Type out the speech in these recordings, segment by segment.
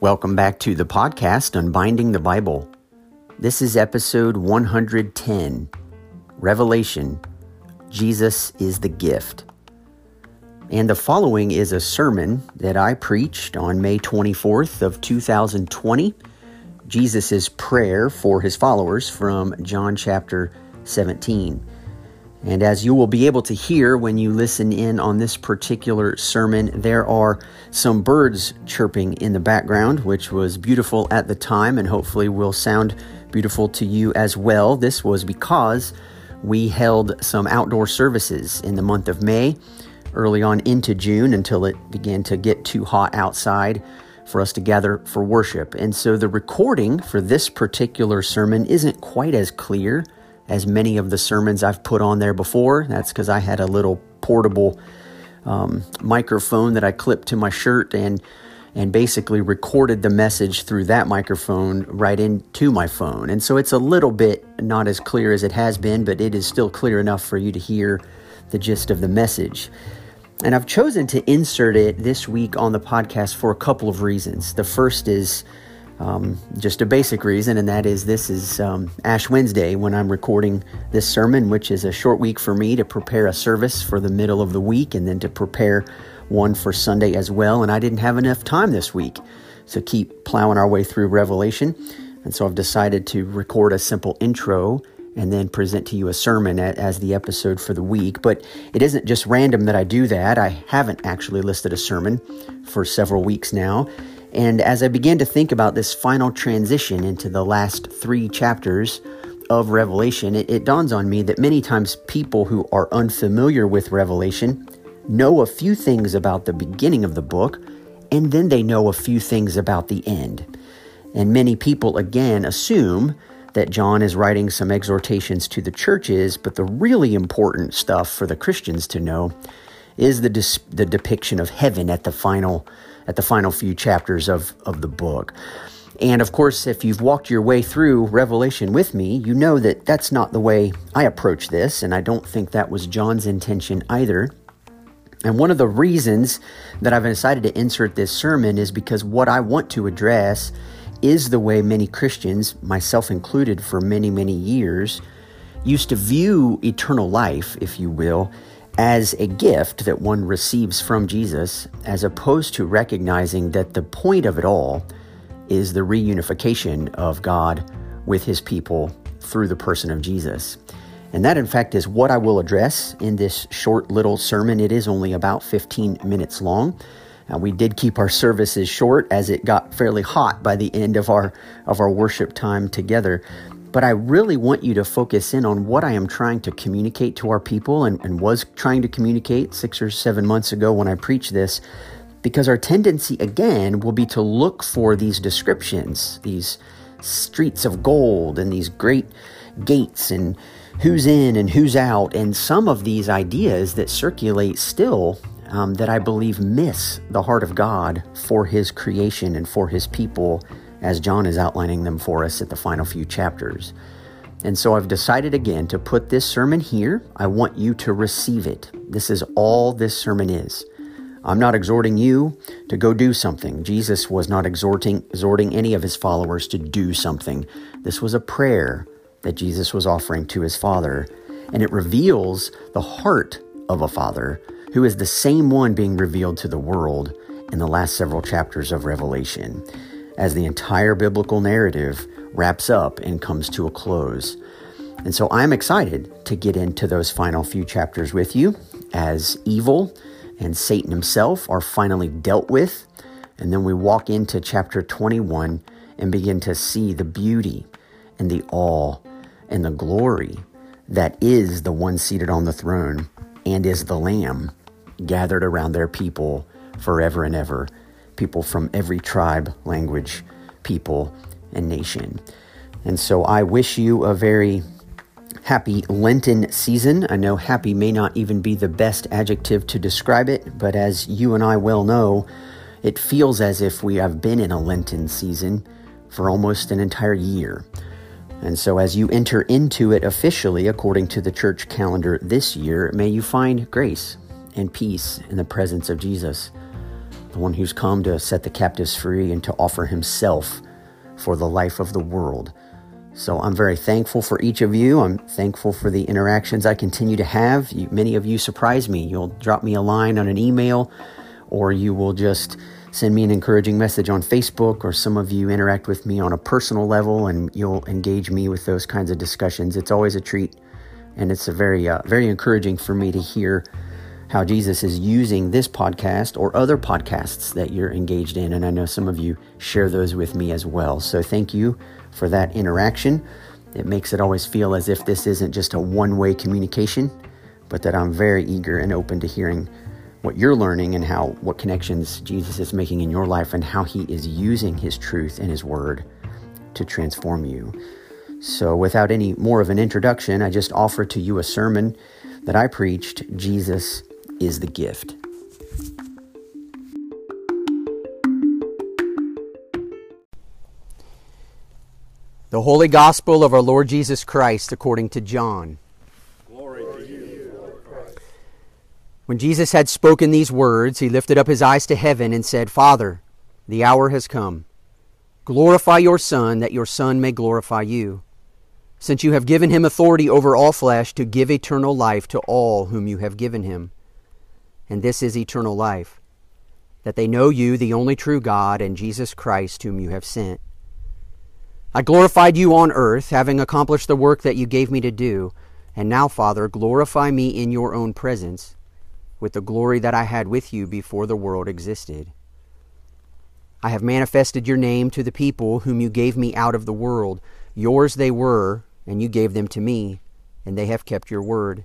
Welcome back to the podcast Unbinding the Bible. This is episode 110 Revelation Jesus is the Gift. And the following is a sermon that I preached on May 24th of 2020. Jesus' prayer for his followers from John chapter 17. And as you will be able to hear when you listen in on this particular sermon, there are some birds chirping in the background, which was beautiful at the time and hopefully will sound beautiful to you as well. This was because we held some outdoor services in the month of May, early on into June, until it began to get too hot outside for us to gather for worship. And so the recording for this particular sermon isn't quite as clear as many of the sermons I've put on there before. That's because I had a little portable um, microphone that I clipped to my shirt and and basically recorded the message through that microphone right into my phone. And so it's a little bit not as clear as it has been, but it is still clear enough for you to hear the gist of the message. And I've chosen to insert it this week on the podcast for a couple of reasons. The first is um, just a basic reason, and that is this is um, Ash Wednesday when I'm recording this sermon, which is a short week for me to prepare a service for the middle of the week and then to prepare one for Sunday as well. And I didn't have enough time this week to keep plowing our way through Revelation. And so I've decided to record a simple intro and then present to you a sermon as the episode for the week. But it isn't just random that I do that. I haven't actually listed a sermon for several weeks now. And as I began to think about this final transition into the last three chapters of Revelation, it, it, dawns on me that many times people who are unfamiliar with Revelation know a few things about the beginning of the book, and then they know a few things about the end. And many people, again, assume that John is writing some exhortations to the churches, but the really important stuff for the Christians to know is the, dis- the depiction of heaven at the final at the final few chapters of, of the book. And of course, if you've walked your way through Revelation with me, you know that that's not the way I approach this, and I don't think that was John's intention either. And one of the reasons that I've decided to insert this sermon is because what I want to address is the way many Christians, myself included for many, many years, used to view eternal life, if you will, as a gift that one receives from Jesus, as opposed to recognizing that the point of it all is the reunification of God with his people through the person of Jesus. And that, in fact, is what I will address in this short little sermon. It is only about 15 minutes long. We did keep our services short as it got fairly hot by the end of our of our worship time together. But I really want you to focus in on what I am trying to communicate to our people and, and was trying to communicate six or seven months ago when I preached this, because our tendency again will be to look for these descriptions, these streets of gold and these great gates and who's in and who's out, and some of these ideas that circulate still um, that I believe miss the heart of God for His creation and for His people as John is outlining them for us at the final few chapters. And so I've decided again to put this sermon here. I want you to receive it. This is all this sermon is. I'm not exhorting you to go do something. Jesus was not exhorting exhorting any of his followers to do something. This was a prayer that Jesus was offering to his Father, and it reveals the heart of a Father who is the same one being revealed to the world in the last several chapters of Revelation as the entire biblical narrative wraps up and comes to a close. And so I'm excited to get into those final few chapters with you as evil and Satan himself are finally dealt with. And then we walk into chapter 21 and begin to see the beauty and the awe and the glory that is the one seated on the throne and is the Lamb gathered around their people forever and ever people from every tribe, language, people, and nation. And so I wish you a very happy Lenten season. I know happy may not even be the best adjective to describe it, but as you and I well know, it feels as if we have been in a Lenten season for almost an entire year. And so, as you enter into it officially, according to the church calendar this year, may you find grace and peace in the presence of Jesus, the one who's come to set the captives free and to offer himself for the life of the world. So, I'm very thankful for each of you. I'm thankful for the interactions I continue to have. You, many of you surprise me. You'll drop me a line on an email, or you will just send me an encouraging message on Facebook, or some of you interact with me on a personal level and you'll engage me with those kinds of discussions. It's always a treat, and it's a very, uh, very encouraging for me to hear how Jesus is using this podcast or other podcasts that you're engaged in. And I know some of you share those with me as well. So thank you for that interaction. It makes it always feel as if this isn't just a one way communication, but that I'm very eager and open to hearing what you're learning and how what connections Jesus is making in your life and how he is using his truth and his word to transform you. So, without any more of an introduction, I just offer to you a sermon that I preached Jesus is the gift. The Holy Gospel of our Lord Jesus Christ according to John. Glory to you, Lord Christ. When Jesus had spoken these words, he lifted up his eyes to heaven and said, Father, the hour has come. Glorify your Son, that your Son may glorify you, since you have given him authority over all flesh to give eternal life to all whom you have given him. And this is eternal life, that they know you, the only true God, and Jesus Christ, whom you have sent. I glorified you on earth, having accomplished the work that you gave me to do. And now, Father, glorify me in your own presence with the glory that I had with you before the world existed. I have manifested your name to the people whom you gave me out of the world. Yours they were, and you gave them to me, and they have kept your word.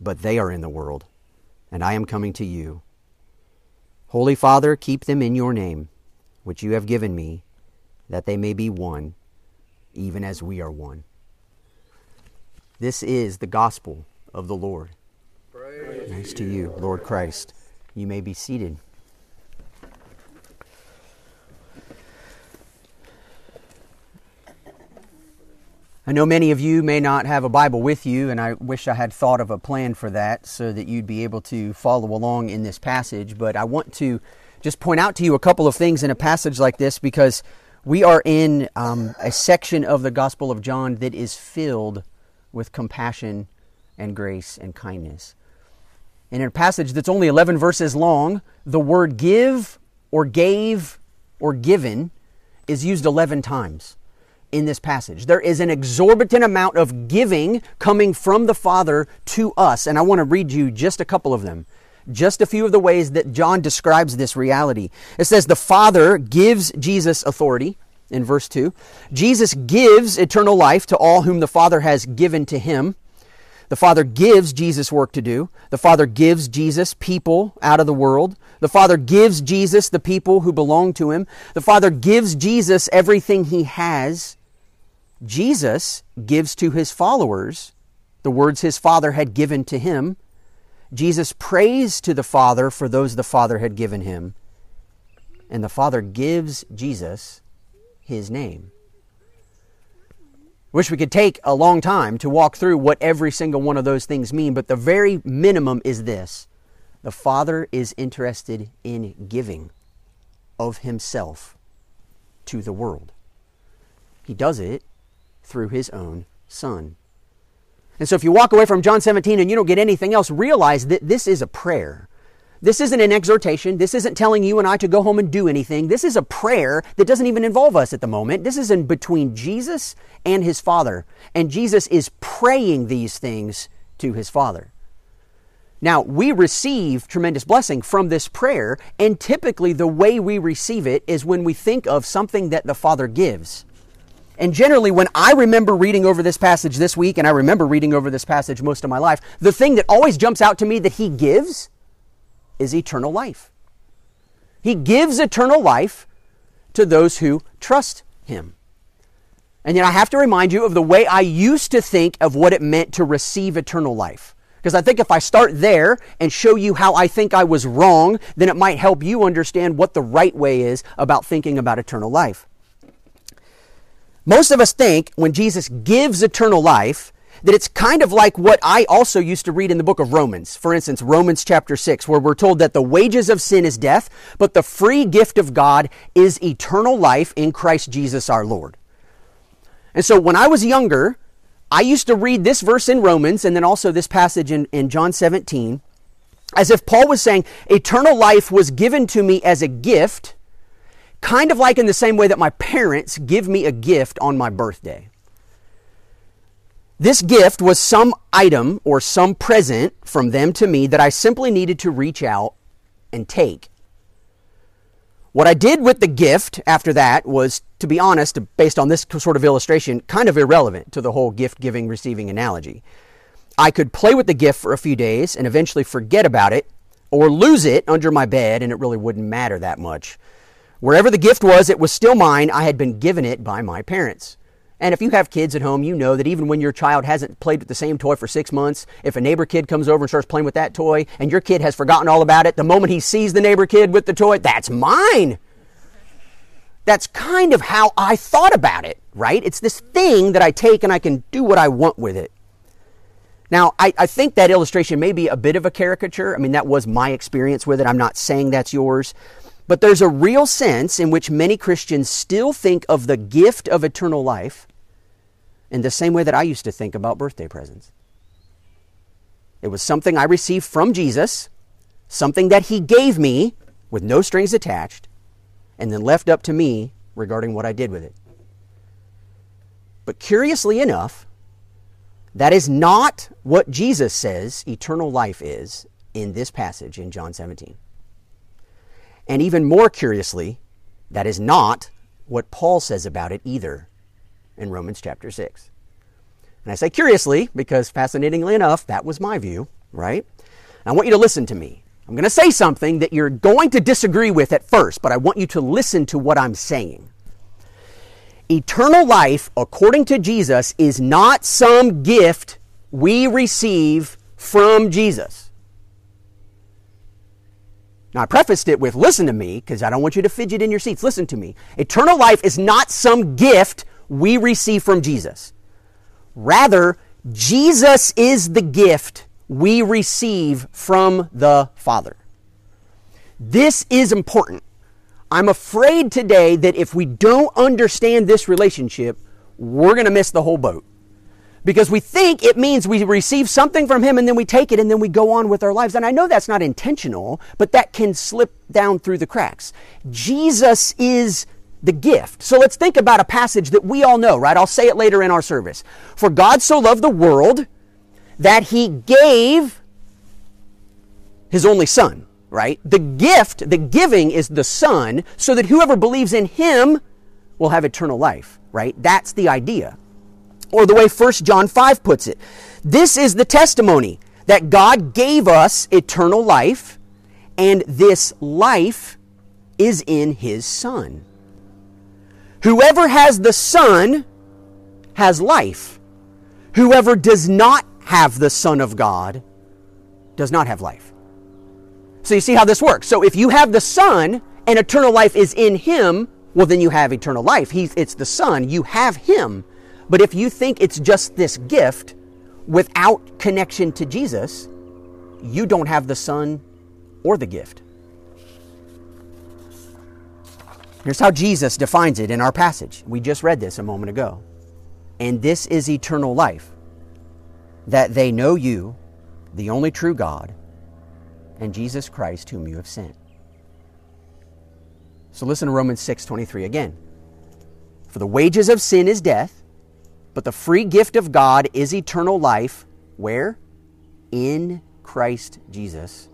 but they are in the world, and I am coming to you. Holy Father, keep them in your name, which you have given me, that they may be one, even as we are one. This is the gospel of the Lord. Thanks to you, Lord Christ. You may be seated. I know many of you may not have a Bible with you, and I wish I had thought of a plan for that so that you'd be able to follow along in this passage. But I want to just point out to you a couple of things in a passage like this because we are in um, a section of the Gospel of John that is filled with compassion and grace and kindness. And in a passage that's only 11 verses long, the word give or gave or given is used 11 times in this passage. There is an exorbitant amount of giving coming from the Father to us. And I want to read you just a couple of them. Just a few of the ways that John describes this reality. It says, The Father gives Jesus authority in verse 2. Jesus gives eternal life to all whom the Father has given to him. The Father gives Jesus work to do. The Father gives Jesus people out of the world. The Father gives Jesus the people who belong to Him. The Father gives Jesus everything He has. Jesus gives to His followers the words His Father had given to Him. Jesus prays to the Father for those the Father had given Him. And the Father gives Jesus His name. Wish we could take a long time to walk through what every single one of those things mean, but the very minimum is this the Father is interested in giving of Himself to the world. He does it through His own Son. And so if you walk away from John 17 and you don't get anything else, realize that this is a prayer. This isn't an exhortation. This isn't telling you and I to go home and do anything. This is a prayer that doesn't even involve us at the moment. This is in between Jesus and his Father. And Jesus is praying these things to his Father. Now, we receive tremendous blessing from this prayer, and typically the way we receive it is when we think of something that the Father gives. And generally, when I remember reading over this passage this week, and I remember reading over this passage most of my life, the thing that always jumps out to me that he gives is eternal life. He gives eternal life to those who trust him. And yet, I have to remind you of the way I used to think of what it meant to receive eternal life. Because I think if I start there and show you how I think I was wrong, then it might help you understand what the right way is about thinking about eternal life. Most of us think when Jesus gives eternal life, that it's kind of like what I also used to read in the book of Romans. For instance, Romans chapter 6, where we're told that the wages of sin is death, but the free gift of God is eternal life in Christ Jesus our Lord. And so when I was younger, I used to read this verse in Romans and then also this passage in, in John 17 as if Paul was saying, eternal life was given to me as a gift, kind of like in the same way that my parents give me a gift on my birthday. This gift was some item or some present from them to me that I simply needed to reach out and take. What I did with the gift after that was, to be honest, based on this sort of illustration, kind of irrelevant to the whole gift giving receiving analogy. I could play with the gift for a few days and eventually forget about it or lose it under my bed, and it really wouldn't matter that much. Wherever the gift was, it was still mine. I had been given it by my parents. And if you have kids at home, you know that even when your child hasn't played with the same toy for six months, if a neighbor kid comes over and starts playing with that toy and your kid has forgotten all about it, the moment he sees the neighbor kid with the toy, that's mine. That's kind of how I thought about it, right? It's this thing that I take and I can do what I want with it. Now, I, I, think that illustration may be a bit of a caricature. I mean, that was my experience with it. I'm not saying that's yours. But there's a real sense in which many Christians still think of the gift of eternal life in the same way that I used to think about birthday presents. It was something I received from Jesus, something that He gave me with no strings attached, and then left up to me regarding what I did with it. But curiously enough, that is not what Jesus says eternal life is in this passage in John 17. And even more curiously, that is not what Paul says about it either in Romans chapter 6. And I say curiously because, fascinatingly enough, that was my view, right? I want you to listen to me. I'm going to say something that you're going to disagree with at first, but I want you to listen to what I'm saying. Eternal life, according to Jesus, is not some gift we receive from Jesus. Now, I prefaced it with listen to me because I don't want you to fidget in your seats. Listen to me. Eternal life is not some gift we receive from Jesus. Rather, Jesus is the gift we receive from the Father. This is important. I'm afraid today that if we don't understand this relationship, we're going to miss the whole boat. Because we think it means we receive something from Him and then we take it and then we go on with our lives. And I know that's not intentional, but that can slip down through the cracks. Jesus is the gift. So let's think about a passage that we all know, right? I'll say it later in our service. For God so loved the world that he gave his only son, right? The gift, the giving is the son, so that whoever believes in him will have eternal life, right? That's the idea. Or the way 1 John 5 puts it. This is the testimony that God gave us eternal life, and this life is in his son. Whoever has the Son has life. Whoever does not have the Son of God does not have life. So you see how this works. So if you have the Son and eternal life is in Him, well, then you have eternal life. He's, it's the Son. You have Him. But if you think it's just this gift without connection to Jesus, you don't have the Son or the gift. Here's how Jesus defines it in our passage. We just read this a moment ago. And this is eternal life that they know you, the only true God, and Jesus Christ, whom you have sent. So listen to Romans 6:23 again. For the wages of sin is death, but the free gift of God is eternal life. Where? In Christ Jesus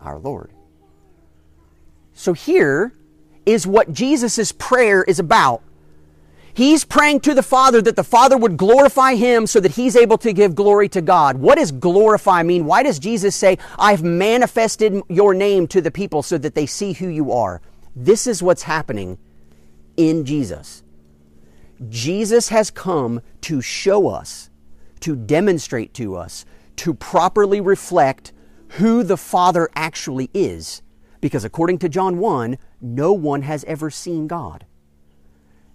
our Lord. So here is what Jesus' prayer is about. He's praying to the Father that the Father would glorify him so that he's able to give glory to God. What does glorify mean? Why does Jesus say, I've manifested your name to the people so that they see who you are? This is what's happening in Jesus. Jesus has come to show us, to demonstrate to us, to properly reflect who the Father actually is. Because according to John 1, no one has ever seen God.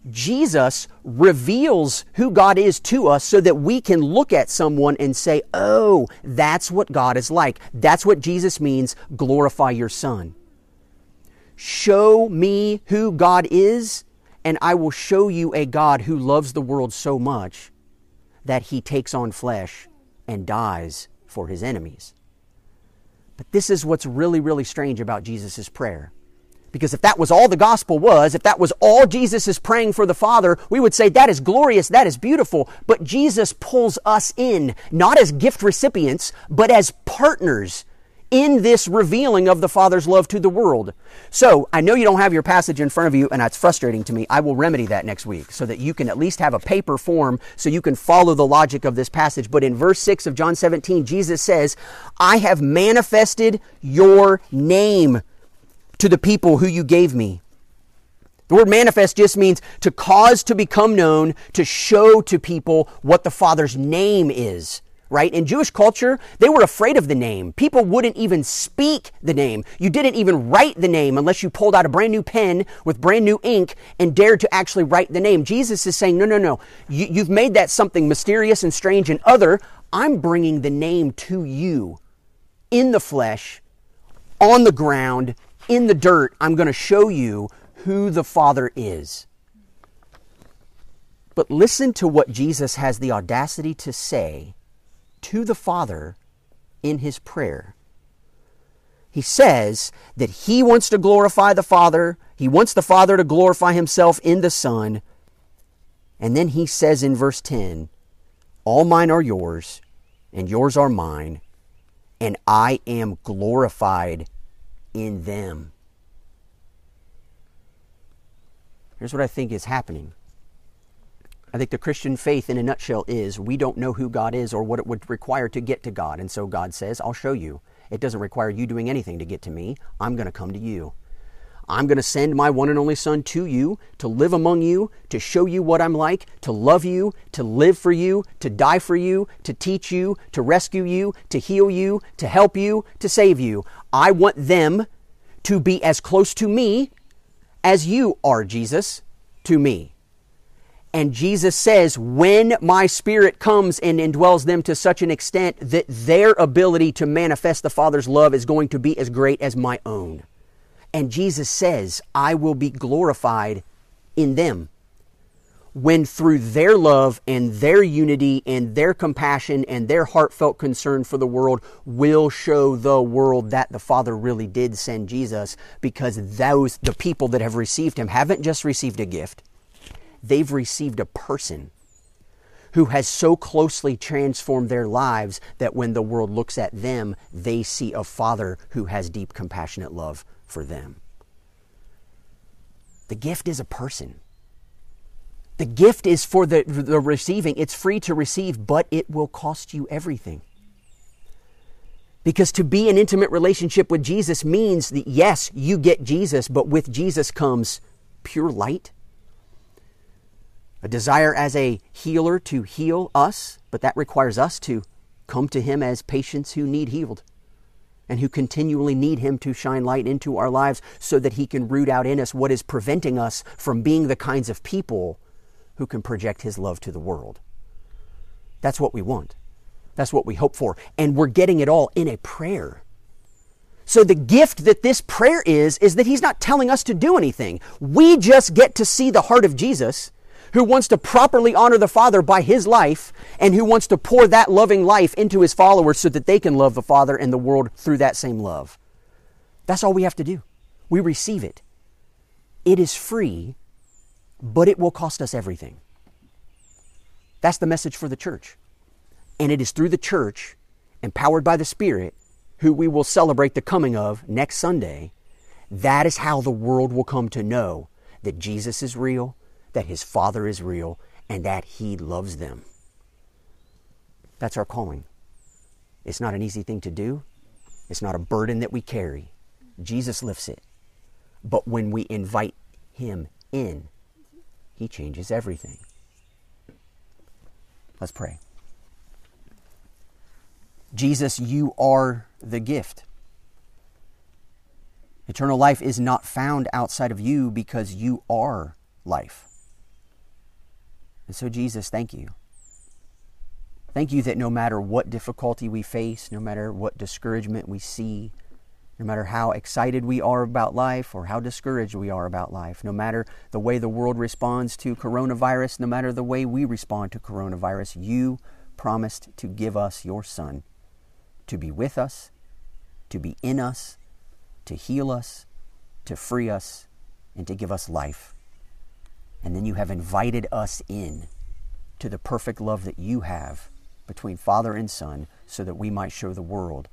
Jesus reveals who God is to us so that we can look at someone and say, oh, that's what God is like. That's what Jesus means, glorify your Son. Show me who God is, and I will show you a God who loves the world so much that he takes on flesh and dies for his enemies. But this is what's really, really strange about Jesus' prayer. Because if that was all the gospel was, if that was all Jesus is praying for the Father, we would say that is glorious, that is beautiful. But Jesus pulls us in, not as gift recipients, but as partners in this revealing of the Father's love to the world. So, I know you don't have your passage in front of you, and that's frustrating to me. I will remedy that next week so that you can at least have a paper form so you can follow the logic of this passage. But in verse 6 of John 17, Jesus says, I have manifested your name to the people who you gave me. The word manifest just means to cause to become known, to show to people what the Father's name is. Right? In Jewish culture, they were afraid of the name. People wouldn't even speak the name. You didn't even write the name unless you pulled out a brand new pen with brand new ink and dared to actually write the name. Jesus is saying, no, no, no. You, you've made that something mysterious and strange and other. I'm bringing the name to you in the flesh, on the ground, in the dirt, I'm going to show you who the Father is. But listen to what Jesus has the audacity to say to the Father in his prayer. He says that he wants to glorify the Father, he wants the Father to glorify himself in the Son. And then he says in verse 10 All mine are yours, and yours are mine, and I am glorified in them. Here's what I think is happening. I think the Christian faith in a nutshell is we don't know who God is or what it would require to get to God. And so God says, I'll show you. It doesn't require you doing anything to get to me. I'm going to come to you. I'm going to send my one and only Son to you to live among you, to show you what I'm like, to love you, to live for you, to die for you, to teach you, to rescue you, to heal you, to help you, to save you. I want them to be as close to me as you are, Jesus, to me. And Jesus says, when my spirit comes and indwells them to such an extent that their ability to manifest the Father's love is going to be as great as my own. And Jesus says, I will be glorified in them when through their love and their unity and their compassion and their heartfelt concern for the world will show the world that the Father really did send Jesus because those the people that have received him haven't just received a gift they've received a person who has so closely transformed their lives that when the world looks at them they see a father who has deep compassionate love for them the gift is a person the gift is for the, the receiving. It's free to receive, but it will cost you everything. Because to be an intimate relationship with Jesus means that, yes, you get Jesus, but with Jesus comes pure light, a desire as a healer to heal us, but that requires us to come to Him as patients who need healed and who continually need Him to shine light into our lives so that He can root out in us what is preventing us from being the kinds of people who can project his love to the world. That's what we want. That's what we hope for. And we're getting it all in a prayer. So the gift that this prayer is, is that he's not telling us to do anything. We just get to see the heart of Jesus who wants to properly honor the Father by his life and who wants to pour that loving life into his followers so that they can love the Father and the world through that same love. That's all we have to do. We receive it. It is free but it will cost us everything. That's the message for the church. And it is through the church, empowered by the Spirit, who we will celebrate the coming of next Sunday. That is how the world will come to know that Jesus is real, that his Father is real and that he loves them. That's our calling. It's not an easy thing to do, it's not a burden that we carry. Jesus lifts it. But when we invite him in, he changes everything. Let's pray. Jesus, you are the gift. Eternal life is not found outside of you because you are life. And so, Jesus, thank you. Thank you that no matter what difficulty we face, no matter what discouragement we see, no matter how excited we are about life or how discouraged we are about life, no matter the way the world responds to coronavirus, no matter the way we respond to coronavirus, you promised to give us your Son to be with us, to be in us, to heal us, to free us, and to give us life. And then you have invited us in to the perfect love that you have between Father and Son so that we might show the world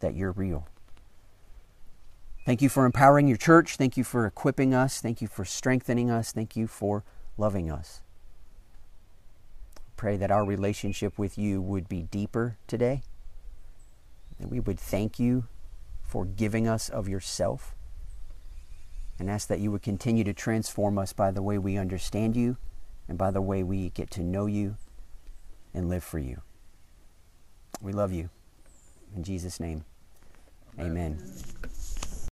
that you're real. Thank you for empowering your church. Thank you for equipping us. Thank you for strengthening us. Thank you for loving us. Pray that our relationship with you would be deeper today that we would thank you for giving us of yourself and ask that you would continue to transform us by the way we understand you and by the way we get to know you and live for you. We love you. In Jesus' name, amen. amen.